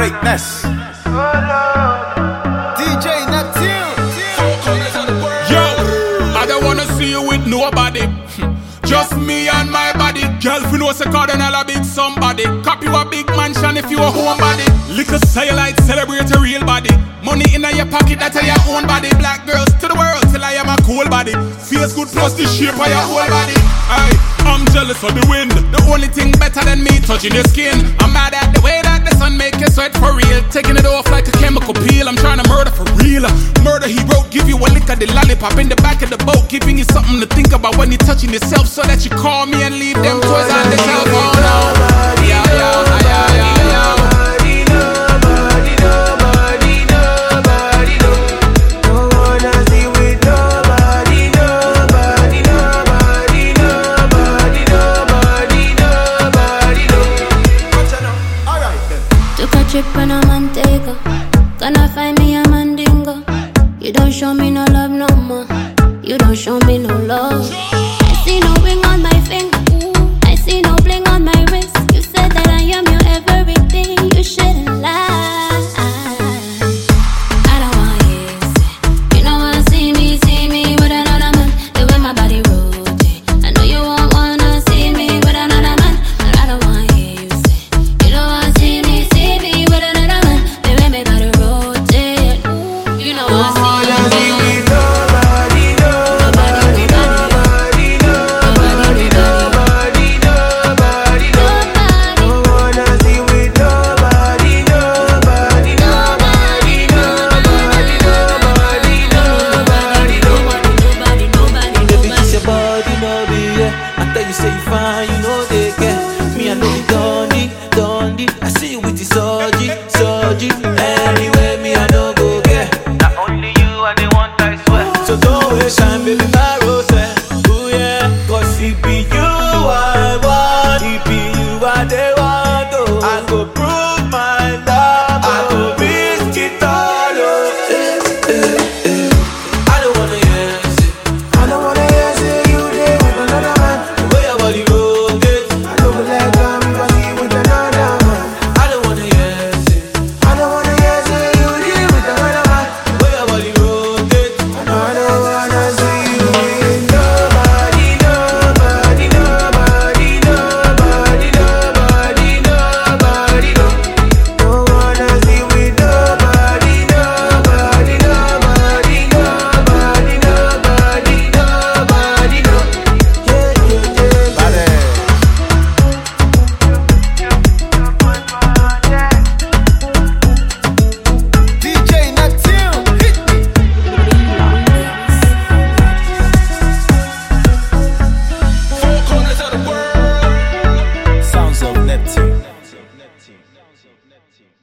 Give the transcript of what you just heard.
greatness. DJ Neptune. Yo, I don't wanna see you with nobody. Just me and my body. Girl, if you know say Kardinal a big somebody. Copy a big mansion if you a homebody. Liquor cellulite, celebrate a real body. Money in your pocket, that's your own body. Black girls to the world till I am a cool body. Feels good plus the shape of your whole body. Aye, I'm jealous of the wind. The only thing better than me touching your skin. I'm mad you a lick of the lollipop in the back of the boat, giving you something to think about when you're touching yourself, so that you call me and leave them toys on the phone. Oh, yeah, yeah, yeah, yeah, yeah. Trip on a Montego. Gonna find me a mandingo. You don't show me no love no more. You don't show me no love. I see no ring on my finger. I see no Neptune.